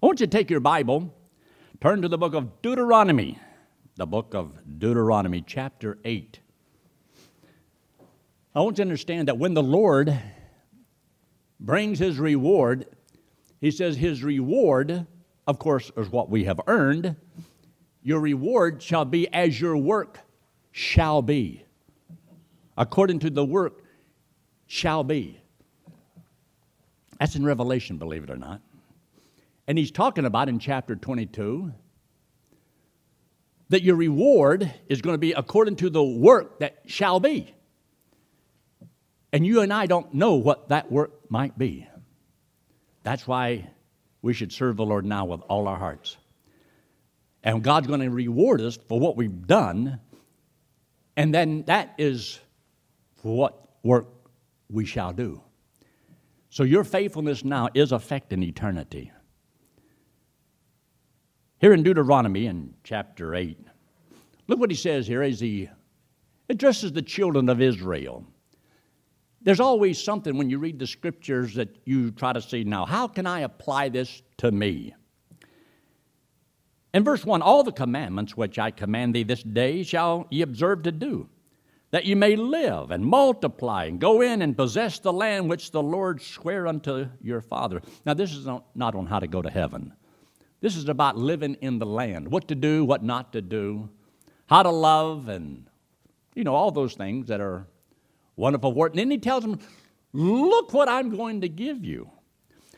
I want you to take your Bible, turn to the book of Deuteronomy, the book of Deuteronomy, chapter 8. I want you to understand that when the Lord brings his reward, he says his reward, of course, is what we have earned. Your reward shall be as your work shall be. According to the work shall be. That's in Revelation, believe it or not. And he's talking about in chapter 22 that your reward is going to be according to the work that shall be. And you and I don't know what that work might be. That's why we should serve the Lord now with all our hearts. And God's going to reward us for what we've done. And then that is what work we shall do. So your faithfulness now is affecting eternity. Here in Deuteronomy in chapter 8, look what he says here as he addresses the children of Israel. There's always something when you read the scriptures that you try to see now, how can I apply this to me? In verse 1, all the commandments which I command thee this day shall ye observe to do, that ye may live and multiply and go in and possess the land which the Lord sware unto your father. Now, this is not on how to go to heaven. This is about living in the land, what to do, what not to do, how to love, and, you know, all those things that are wonderful word. And then he tells them, Look what I'm going to give you.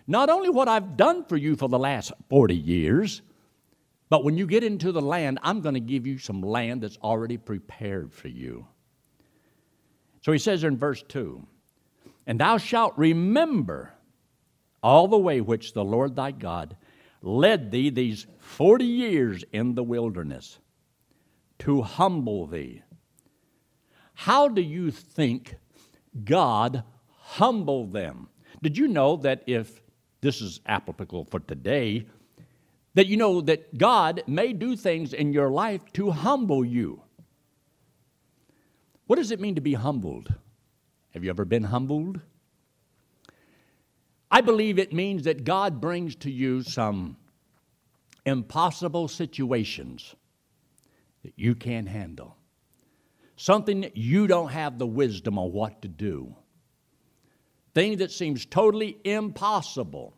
Not only what I've done for you for the last 40 years, but when you get into the land, I'm going to give you some land that's already prepared for you. So he says in verse 2 And thou shalt remember all the way which the Lord thy God led thee these 40 years in the wilderness to humble thee how do you think God humbled them? Did you know that if this is applicable for today, that you know that God may do things in your life to humble you? What does it mean to be humbled? Have you ever been humbled? I believe it means that God brings to you some impossible situations that you can't handle something that you don't have the wisdom on what to do, thing that seems totally impossible,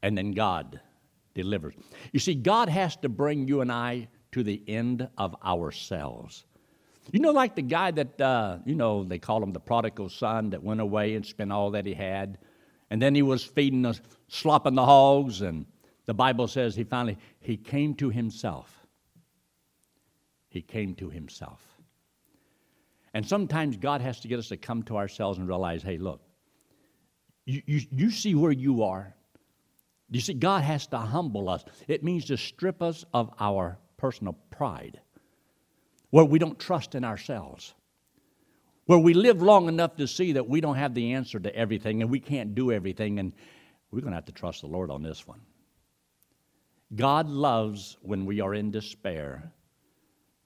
and then God delivers. You see, God has to bring you and I to the end of ourselves. You know, like the guy that, uh, you know, they call him the prodigal son that went away and spent all that he had. And then he was feeding the, slopping the hogs, and the Bible says he finally, he came to himself he came to himself. And sometimes God has to get us to come to ourselves and realize hey, look, you, you, you see where you are. You see, God has to humble us. It means to strip us of our personal pride, where we don't trust in ourselves, where we live long enough to see that we don't have the answer to everything and we can't do everything, and we're going to have to trust the Lord on this one. God loves when we are in despair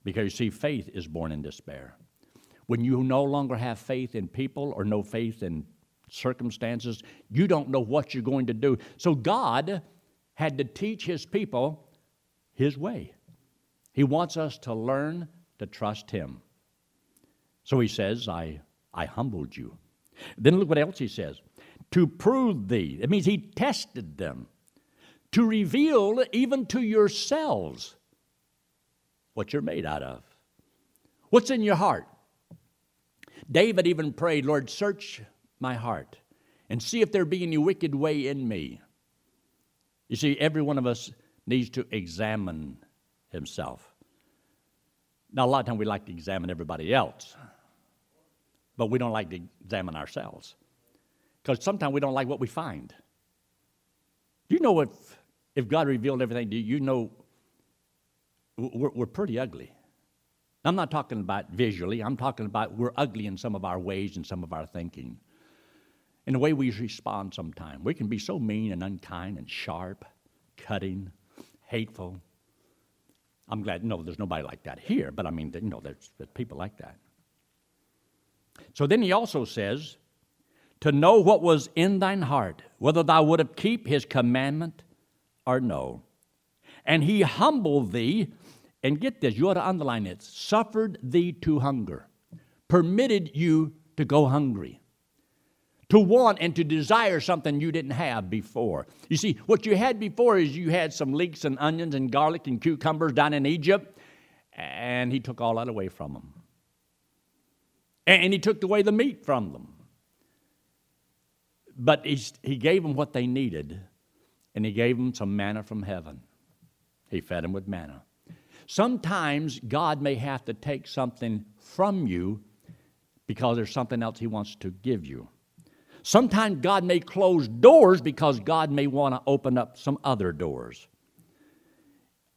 because you see, faith is born in despair. When you no longer have faith in people or no faith in circumstances, you don't know what you're going to do. So God had to teach his people his way. He wants us to learn to trust him. So he says, I, I humbled you. Then look what else he says to prove thee. It means he tested them, to reveal even to yourselves what you're made out of. What's in your heart? David even prayed, Lord, search my heart and see if there be any wicked way in me. You see, every one of us needs to examine himself. Now, a lot of times we like to examine everybody else, but we don't like to examine ourselves because sometimes we don't like what we find. Do you know if, if God revealed everything to you, you know we're, we're pretty ugly. I'm not talking about visually, I'm talking about we're ugly in some of our ways and some of our thinking. In the way we respond sometimes. We can be so mean and unkind and sharp, cutting, hateful. I'm glad, no, there's nobody like that here, but I mean, you know, there's, there's people like that. So then he also says, to know what was in thine heart, whether thou wouldst keep his commandment or no. And he humbled thee, and get this, you ought to underline it, suffered thee to hunger, permitted you to go hungry, to want and to desire something you didn't have before. You see, what you had before is you had some leeks and onions and garlic and cucumbers down in Egypt, and he took all that away from them. And he took away the meat from them. But he, he gave them what they needed, and he gave them some manna from heaven. He fed them with manna. Sometimes God may have to take something from you because there's something else He wants to give you. Sometimes God may close doors because God may want to open up some other doors.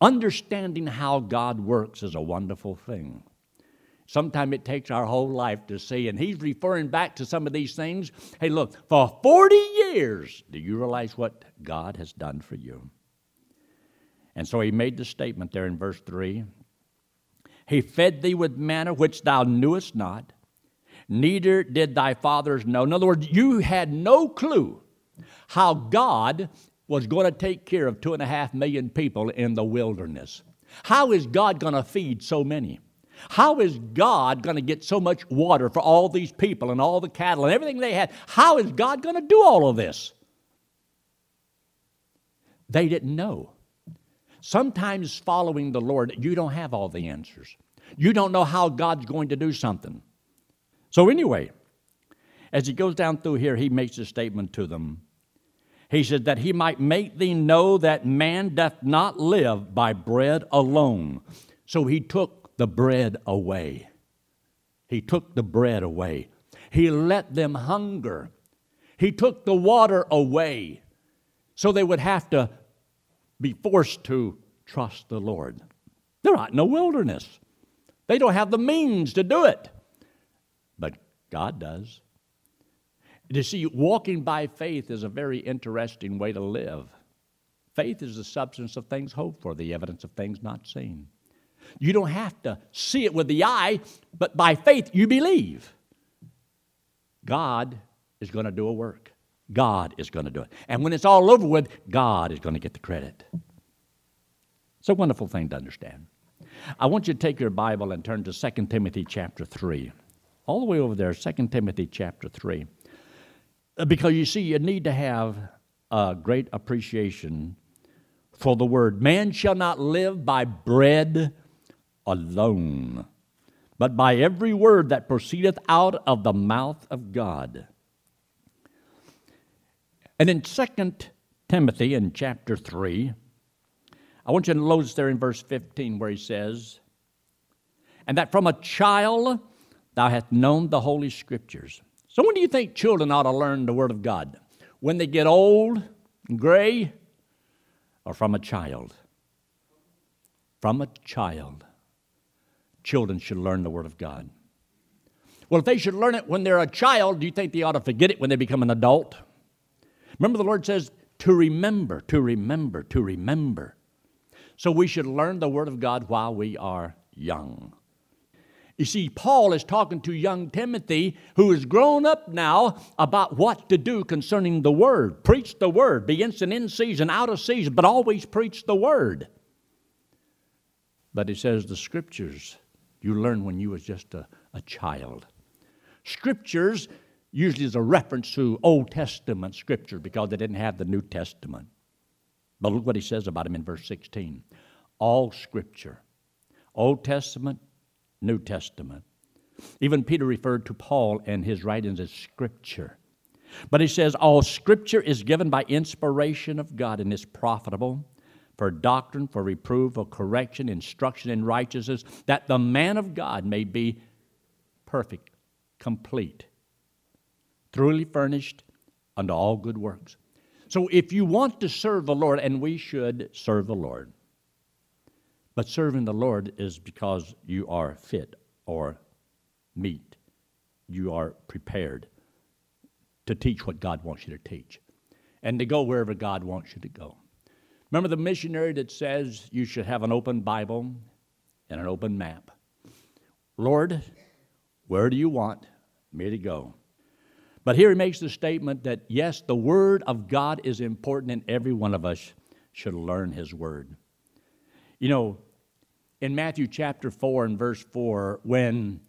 Understanding how God works is a wonderful thing. Sometimes it takes our whole life to see, and he's referring back to some of these things. Hey, look, for 40 years, do you realize what God has done for you? And so he made the statement there in verse 3 He fed thee with manna which thou knewest not, neither did thy fathers know. In other words, you had no clue how God was going to take care of two and a half million people in the wilderness. How is God going to feed so many? How is God going to get so much water for all these people and all the cattle and everything they had? How is God going to do all of this? They didn't know. Sometimes following the Lord, you don't have all the answers. You don't know how God's going to do something. So, anyway, as he goes down through here, he makes a statement to them. He said, That he might make thee know that man doth not live by bread alone. So he took the bread away. He took the bread away. He let them hunger. He took the water away so they would have to be forced to trust the Lord. They're out in the wilderness. They don't have the means to do it. But God does. You see, walking by faith is a very interesting way to live. Faith is the substance of things hoped for, the evidence of things not seen. You don't have to see it with the eye, but by faith you believe. God is going to do a work. God is going to do it. And when it's all over with, God is going to get the credit. It's a wonderful thing to understand. I want you to take your Bible and turn to 2 Timothy chapter 3. All the way over there, 2 Timothy chapter 3. Uh, because you see, you need to have a great appreciation for the word. Man shall not live by bread alone, but by every word that proceedeth out of the mouth of God. And in 2 Timothy, in chapter 3, I want you to notice there in verse 15 where he says, And that from a child thou hast known the Holy Scriptures. So when do you think children ought to learn the Word of God? When they get old gray, or from a child? From a child children should learn the Word of God. Well, if they should learn it when they're a child, do you think they ought to forget it when they become an adult? Remember, the Lord says to remember, to remember, to remember. So we should learn the Word of God while we are young. You see, Paul is talking to young Timothy, who is grown up now, about what to do concerning the Word. Preach the Word, be instant in season, out of season, but always preach the Word. But he says the Scriptures you learned when you was just a, a child. Scriptures usually is a reference to Old Testament scripture because they didn't have the New Testament. But look what he says about him in verse 16. All scripture, Old Testament, New Testament. Even Peter referred to Paul and his writings as scripture. But he says, All scripture is given by inspiration of God and is profitable for doctrine, for reproof, for correction, instruction in righteousness, that the man of God may be perfect, complete, truly furnished unto all good works. So if you want to serve the Lord, and we should serve the Lord, but serving the Lord is because you are fit or meet, you are prepared to teach what God wants you to teach, and to go wherever God wants you to go. Remember the missionary that says you should have an open Bible and an open map? Lord, where do you want me to go? But here he makes the statement that yes, the Word of God is important, and every one of us should learn His Word. You know, in Matthew chapter 4 and verse 4, when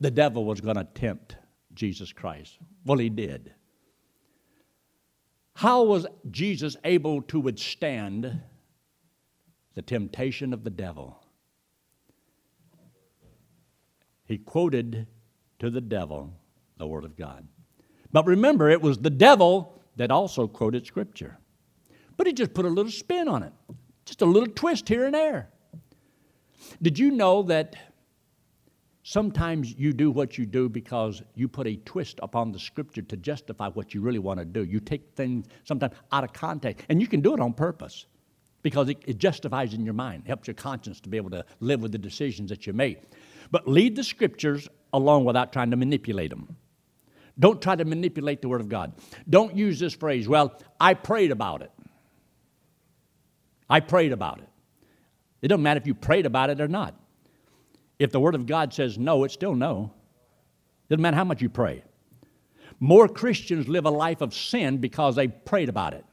the devil was going to tempt Jesus Christ, well, he did. How was Jesus able to withstand the temptation of the devil? He quoted to the devil the Word of God. But remember, it was the devil that also quoted Scripture. But he just put a little spin on it, just a little twist here and there. Did you know that sometimes you do what you do because you put a twist upon the Scripture to justify what you really want to do? You take things sometimes out of context, and you can do it on purpose because it, it justifies in your mind, helps your conscience to be able to live with the decisions that you make. But lead the Scriptures along without trying to manipulate them. Don't try to manipulate the Word of God. Don't use this phrase, well, I prayed about it. I prayed about it. It doesn't matter if you prayed about it or not. If the Word of God says no, it's still no. Doesn't matter how much you pray. More Christians live a life of sin because they prayed about it.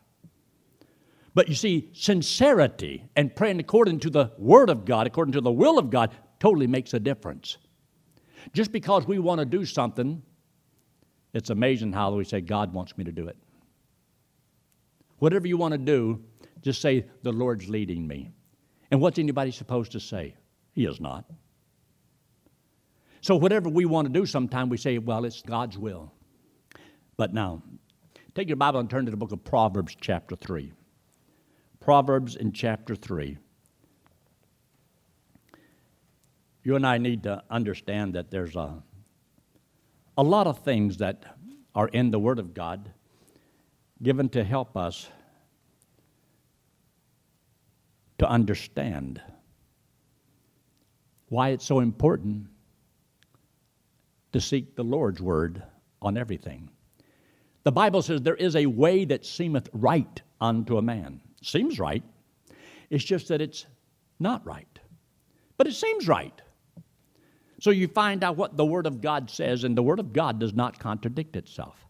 But you see, sincerity and praying according to the Word of God, according to the will of God, totally makes a difference. Just because we want to do something, it's amazing how we say, God wants me to do it. Whatever you want to do, just say, The Lord's leading me. And what's anybody supposed to say? He is not. So, whatever we want to do, sometimes we say, Well, it's God's will. But now, take your Bible and turn to the book of Proverbs, chapter 3. Proverbs in chapter 3. You and I need to understand that there's a, a lot of things that are in the Word of God given to help us to understand why it's so important to seek the Lord's word on everything. The Bible says there is a way that seemeth right unto a man. Seems right. It's just that it's not right. But it seems right. So you find out what the Word of God says, and the Word of God does not contradict itself.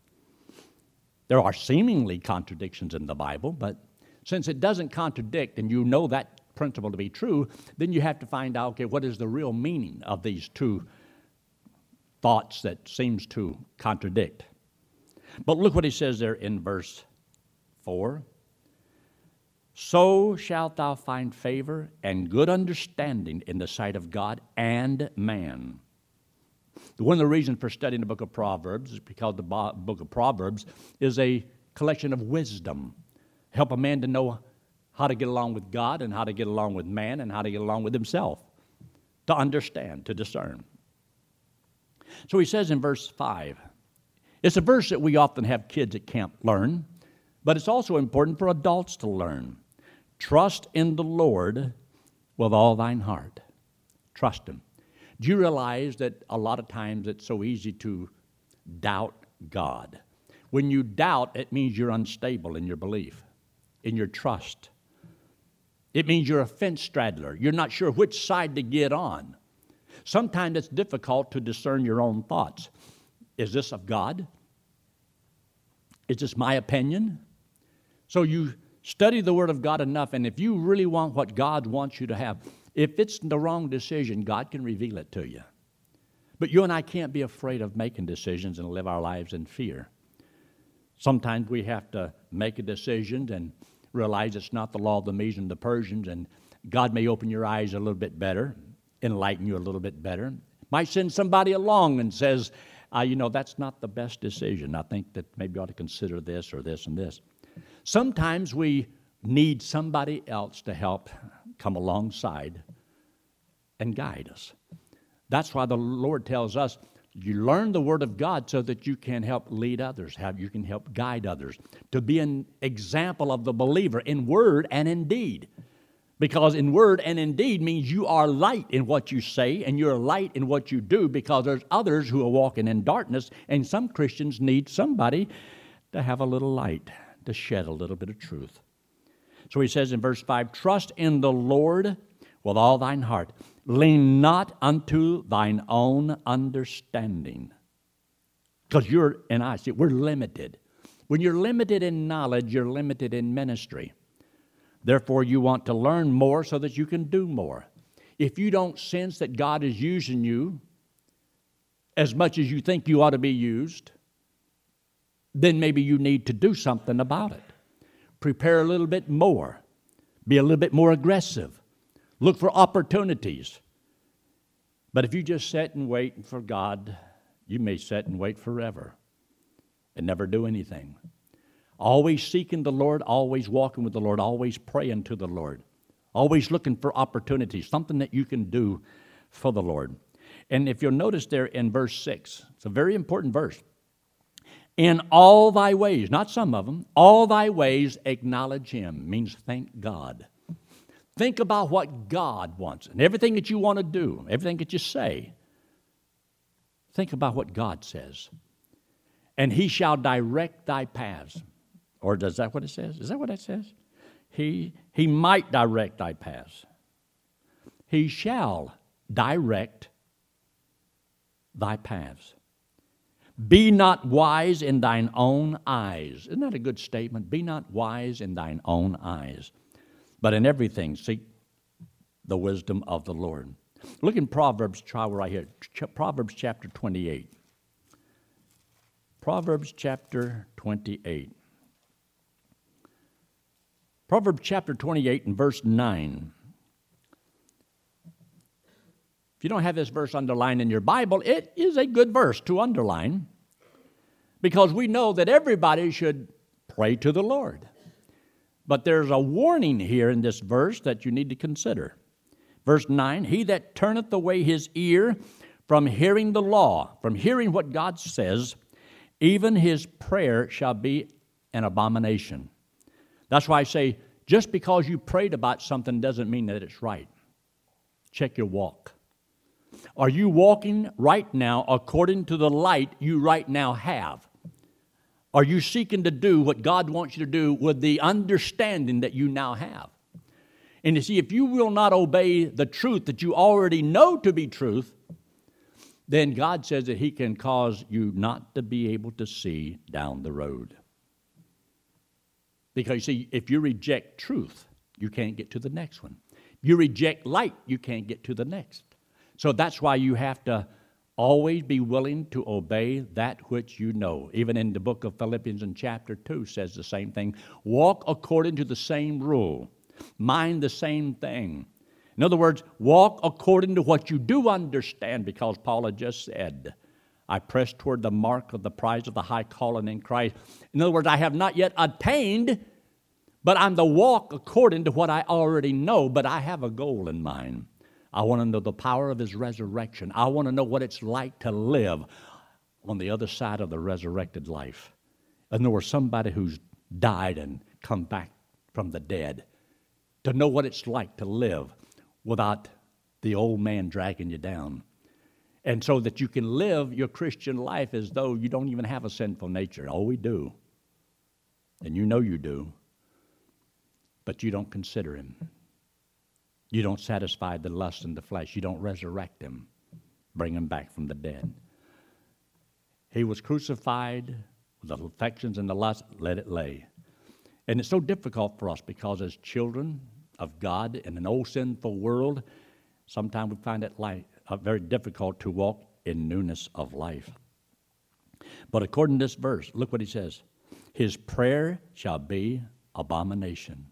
There are seemingly contradictions in the Bible, but since it doesn't contradict and you know that principle to be true, then you have to find out okay, what is the real meaning of these two thoughts that seems to contradict. But look what he says there in verse 4. So shalt thou find favor and good understanding in the sight of God and man. One of the reasons for studying the book of Proverbs is because the book of Proverbs is a collection of wisdom help a man to know how to get along with God and how to get along with man and how to get along with himself, to understand, to discern. So he says in verse 5, it's a verse that we often have kids at camp learn, but it's also important for adults to learn. Trust in the Lord with all thine heart. Trust Him. Do you realize that a lot of times it's so easy to doubt God? When you doubt, it means you're unstable in your belief in your trust. It means you're a fence straddler. You're not sure which side to get on. Sometimes it's difficult to discern your own thoughts. Is this of God? Is this my opinion? So you study the Word of God enough, and if you really want what God wants you to have, if it's the wrong decision, God can reveal it to you. But you and I can't be afraid of making decisions and live our lives in fear. Sometimes we have to make a decision and realize it's not the law of the Medes and the Persians, and God may open your eyes a little bit better, enlighten you a little bit better. Might send somebody along and says, uh, you know, that's not the best decision. I think that maybe you ought to consider this or this and this. Sometimes we need somebody else to help come alongside and guide us. That's why the Lord tells us you learn the Word of God so that you can help lead others, how you can help guide others, to be an example of the believer in word and in deed. Because in word and in deed means you are light in what you say and you're light in what you do because there's others who are walking in darkness, and some Christians need somebody to have a little light, to shed a little bit of truth. So he says in verse 5 Trust in the Lord with all thine heart Lean not unto thine own understanding. Because you're and I, see, we're limited. When you're limited in knowledge, you're limited in ministry. Therefore, you want to learn more so that you can do more. If you don't sense that God is using you as much as you think you ought to be used, then maybe you need to do something about it. Prepare a little bit more, be a little bit more aggressive, look for opportunities. But if you just sit and wait for God, you may sit and wait forever and never do anything. Always seeking the Lord, always walking with the Lord, always praying to the Lord, always looking for opportunities, something that you can do for the Lord. And if you'll notice there in verse 6, it's a very important verse. In all thy ways, not some of them, all thy ways acknowledge him, means thank God. Think about what God wants and everything that you want to do, everything that you say. Think about what God says. And he shall direct thy paths. Or does that what it says? Is that what it says? He, he might direct thy paths. He shall direct thy paths. Be not wise in thine own eyes. Isn't that a good statement? Be not wise in thine own eyes, but in everything seek the wisdom of the Lord. Look in Proverbs, try right here. Proverbs chapter 28. Proverbs chapter 28. Proverbs chapter 28 and verse 9. If you don't have this verse underlined in your Bible, it is a good verse to underline because we know that everybody should pray to the Lord. But there's a warning here in this verse that you need to consider. Verse 9 He that turneth away his ear from hearing the law, from hearing what God says, even his prayer shall be an abomination. That's why I say, just because you prayed about something doesn't mean that it's right. Check your walk. Are you walking right now according to the light you right now have? Are you seeking to do what God wants you to do with the understanding that you now have? And you see, if you will not obey the truth that you already know to be truth, then God says that He can cause you not to be able to see down the road. Because you see, if you reject truth, you can't get to the next one. You reject light, you can't get to the next. So that's why you have to always be willing to obey that which you know. Even in the book of Philippians in chapter 2 says the same thing. Walk according to the same rule. Mind the same thing. In other words, walk according to what you do understand, because Paul had just said, I press toward the mark of the prize of the high calling in Christ. In other words, I have not yet attained, but I'm the walk according to what I already know, but I have a goal in mind. I want to know the power of his resurrection. I want to know what it's like to live on the other side of the resurrected life. And there was somebody who's died and come back from the dead. To know what it's like to live without the old man dragging you down. And so that you can live your Christian life as though you don't even have a sinful nature. Oh, we do. And you know you do. But you don't consider him. You don't satisfy the lust in the flesh. You don't resurrect him, bring him back from the dead. He was crucified with the affections and the lust, let it lay. And it's so difficult for us because, as children of God in an old sinful world, sometimes we find it like, uh, very difficult to walk in newness of life. But according to this verse, look what he says His prayer shall be abomination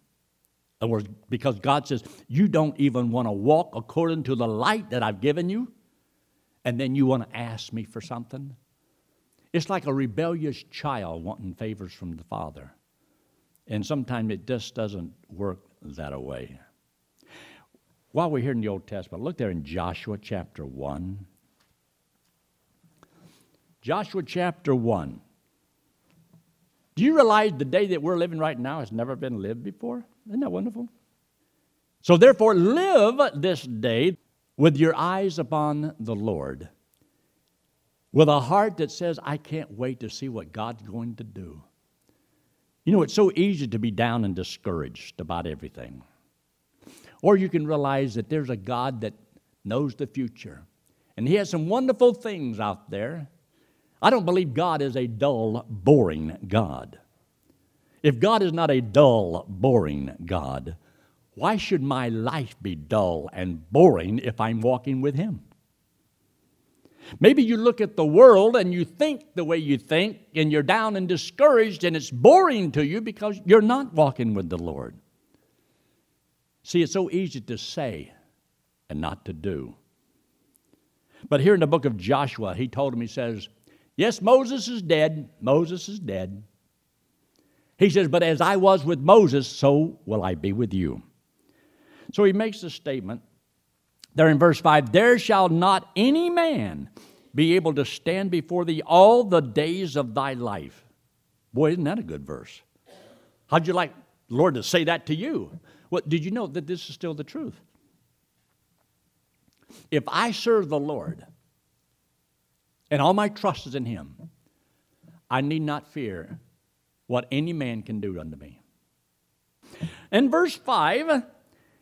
In other words, because God says, you don't even want to walk according to the light that I've given you, and then you want to ask me for something. It's like a rebellious child wanting favors from the Father. And sometimes it just doesn't work that way. While we're here in the Old Testament, look there in Joshua chapter 1. Joshua chapter 1. Do you realize the day that we're living right now has never been lived before? Isn't that wonderful? So, therefore, live this day with your eyes upon the Lord, with a heart that says, I can't wait to see what God's going to do. You know, it's so easy to be down and discouraged about everything. Or you can realize that there's a God that knows the future, and He has some wonderful things out there. I don't believe God is a dull, boring God. If God is not a dull, boring God, why should my life be dull and boring if I'm walking with Him? Maybe you look at the world and you think the way you think, and you're down and discouraged, and it's boring to you because you're not walking with the Lord. See, it's so easy to say and not to do. But here in the book of Joshua, he told him, he says, Yes, Moses is dead. Moses is dead. He says, But as I was with Moses, so will I be with you. So he makes a statement there in verse 5 There shall not any man be able to stand before thee all the days of thy life. Boy, isn't that a good verse? How'd you like Lord to say that to you? Well, did you know that this is still the truth? If I serve the Lord and all my trust is in Him, I need not fear what any man can do unto me. In verse 5,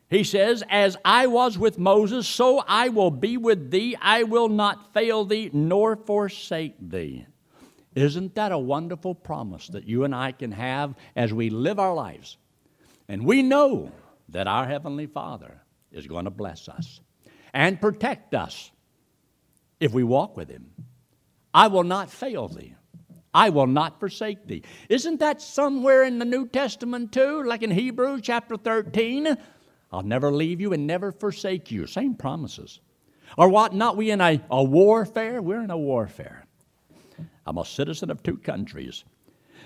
he says, As I was with Moses, so I will be with thee. I will not fail thee nor forsake thee. Isn't that a wonderful promise that you and I can have as we live our lives? And we know that our Heavenly Father is going to bless us and protect us if we walk with Him. I will not fail thee. I will not forsake thee. Isn't that somewhere in the New Testament too, like in Hebrews chapter 13? I'll never leave you and never forsake you. Same promises. Or what? Not we in a, a warfare? We're in a warfare. I'm a citizen of two countries.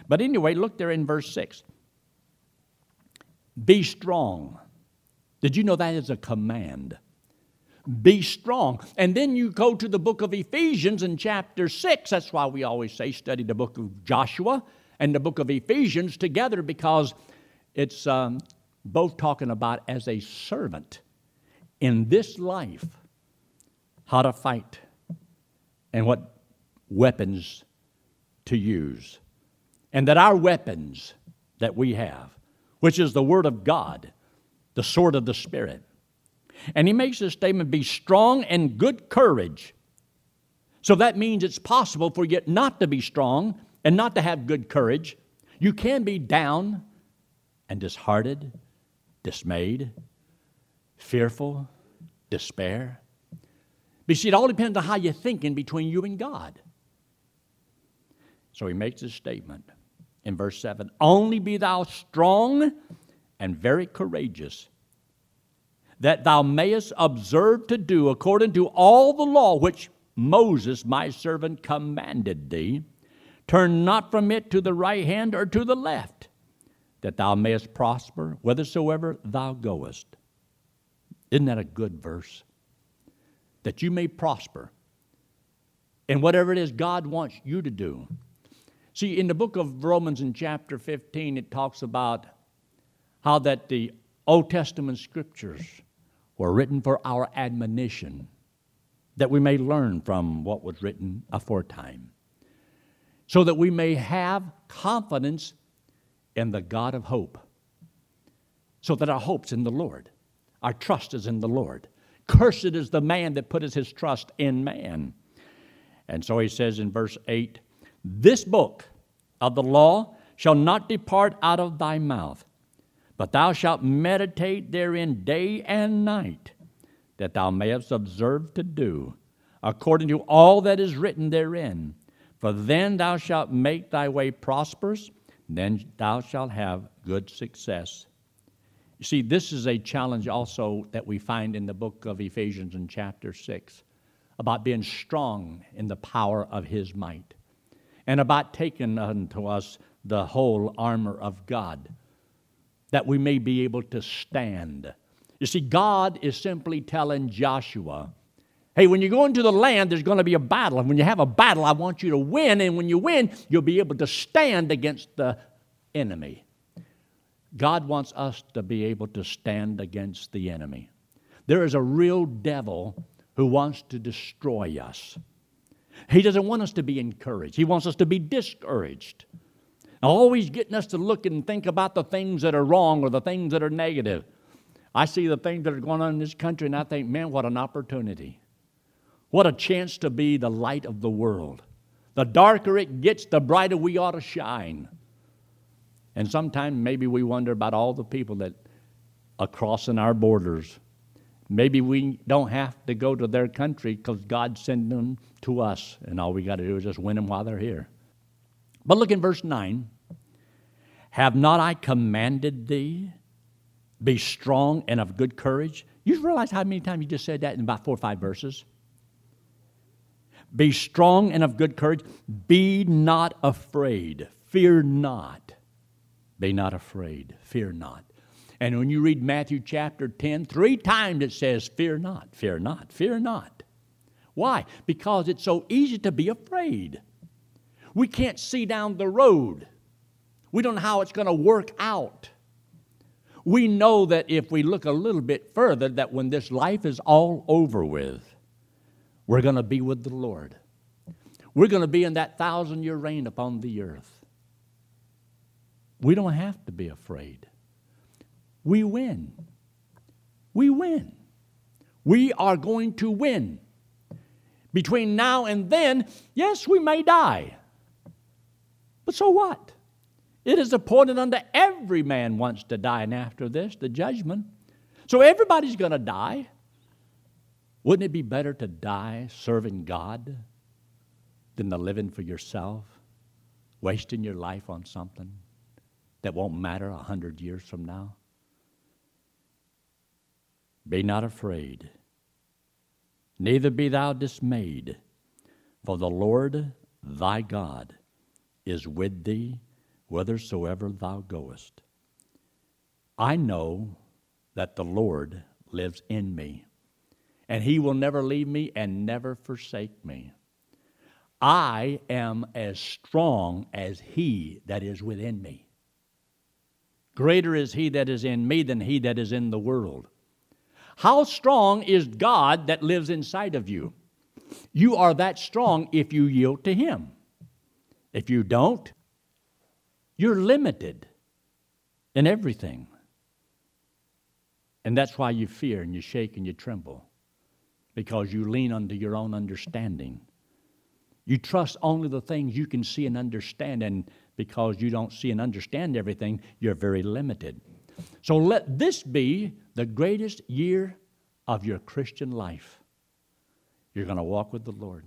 But anyway, look there in verse 6. Be strong. Did you know that is a command? Be strong. And then you go to the book of Ephesians in chapter 6. That's why we always say study the book of Joshua and the book of Ephesians together because it's um, both talking about as a servant in this life how to fight and what weapons to use. And that our weapons that we have, which is the Word of God, the sword of the Spirit. And he makes this statement be strong and good courage. So that means it's possible for you not to be strong and not to have good courage. You can be down and disheartened dismayed, fearful, despair. But see, it all depends on how you're thinking between you and God. So he makes this statement in verse 7 Only be thou strong and very courageous, that thou mayest observe to do according to all the law which Moses, my servant, commanded thee. Turn not from it to the right hand or to the left that thou mayest prosper whithersoever thou goest. Isn't that a good verse? That you may prosper in whatever it is God wants you to do. See, in the book of Romans, in chapter 15, it talks about how that the Old Testament scriptures were written for our admonition, that we may learn from what was written aforetime, so that we may have confidence in the God of hope. So that our hope's in the Lord, our trust is in the Lord. Cursed is the man that putteth his trust in man. And so he says in verse 8 This book of the law shall not depart out of thy mouth, but thou shalt meditate therein day and night, that thou mayest observe to do according to all that is written therein. For then thou shalt make thy way prosperous then thou shalt have good success. You see, this is a challenge also that we find in the book of Ephesians in chapter 6 about being strong in the power of his might and about taking unto us the whole armor of God that we may be able to stand. You see, God is simply telling Joshua, hey, when you go into the land, there's going to be a battle. And when you have a battle, I want you to win. And when you win, you'll be able to stand against the enemy. God wants us to be able to stand against the enemy. There is a real devil who wants to destroy us. He doesn't want us to be encouraged, he wants us to be discouraged. Always getting us to look and think about the things that are wrong or the things that are negative. I see the things that are going on in this country and I think, man, what an opportunity. What a chance to be the light of the world. The darker it gets, the brighter we ought to shine. And sometimes maybe we wonder about all the people that are crossing our borders. Maybe we don't have to go to their country because God sent them to us, and all we got to do is just win them while they're here. But look in verse 9. Have not I commanded thee? Be strong and of good courage. You realize how many times you just said that in about four or five verses? Be strong and of good courage. Be not afraid. Fear not. Be not afraid. Fear not. And when you read Matthew chapter 10, three times it says, Fear not, fear not, fear not. Why? Because it's so easy to be afraid. We can't see down the road, we don't know how it's going to work out. We know that if we look a little bit further, that when this life is all over with, we're going to be with the Lord. We're going to be in that thousand year reign upon the earth. We don't have to be afraid. We win. We win. We are going to win. Between now and then, yes, we may die. But so what? It is appointed unto every man once to die, and after this, the judgment. So everybody's going to die. Wouldn't it be better to die serving God than to living for yourself, wasting your life on something that won't matter a hundred years from now? Be not afraid, neither be thou dismayed, for the Lord thy God is with thee whithersoever thou goest. I know that the Lord lives in me and he will never leave me and never forsake me. I am as strong as he that is within me. Greater is he that is in me than he that is in the world. How strong is God that lives inside of you? You are that strong if you yield to him. If you don't, you're limited in everything. And that's why you fear and you shake and you tremble because you lean unto your own understanding. You trust only the things you can see and understand, and because you don't see and understand everything, you're very limited. So let this be the greatest year of your Christian life. You're going to walk with the Lord.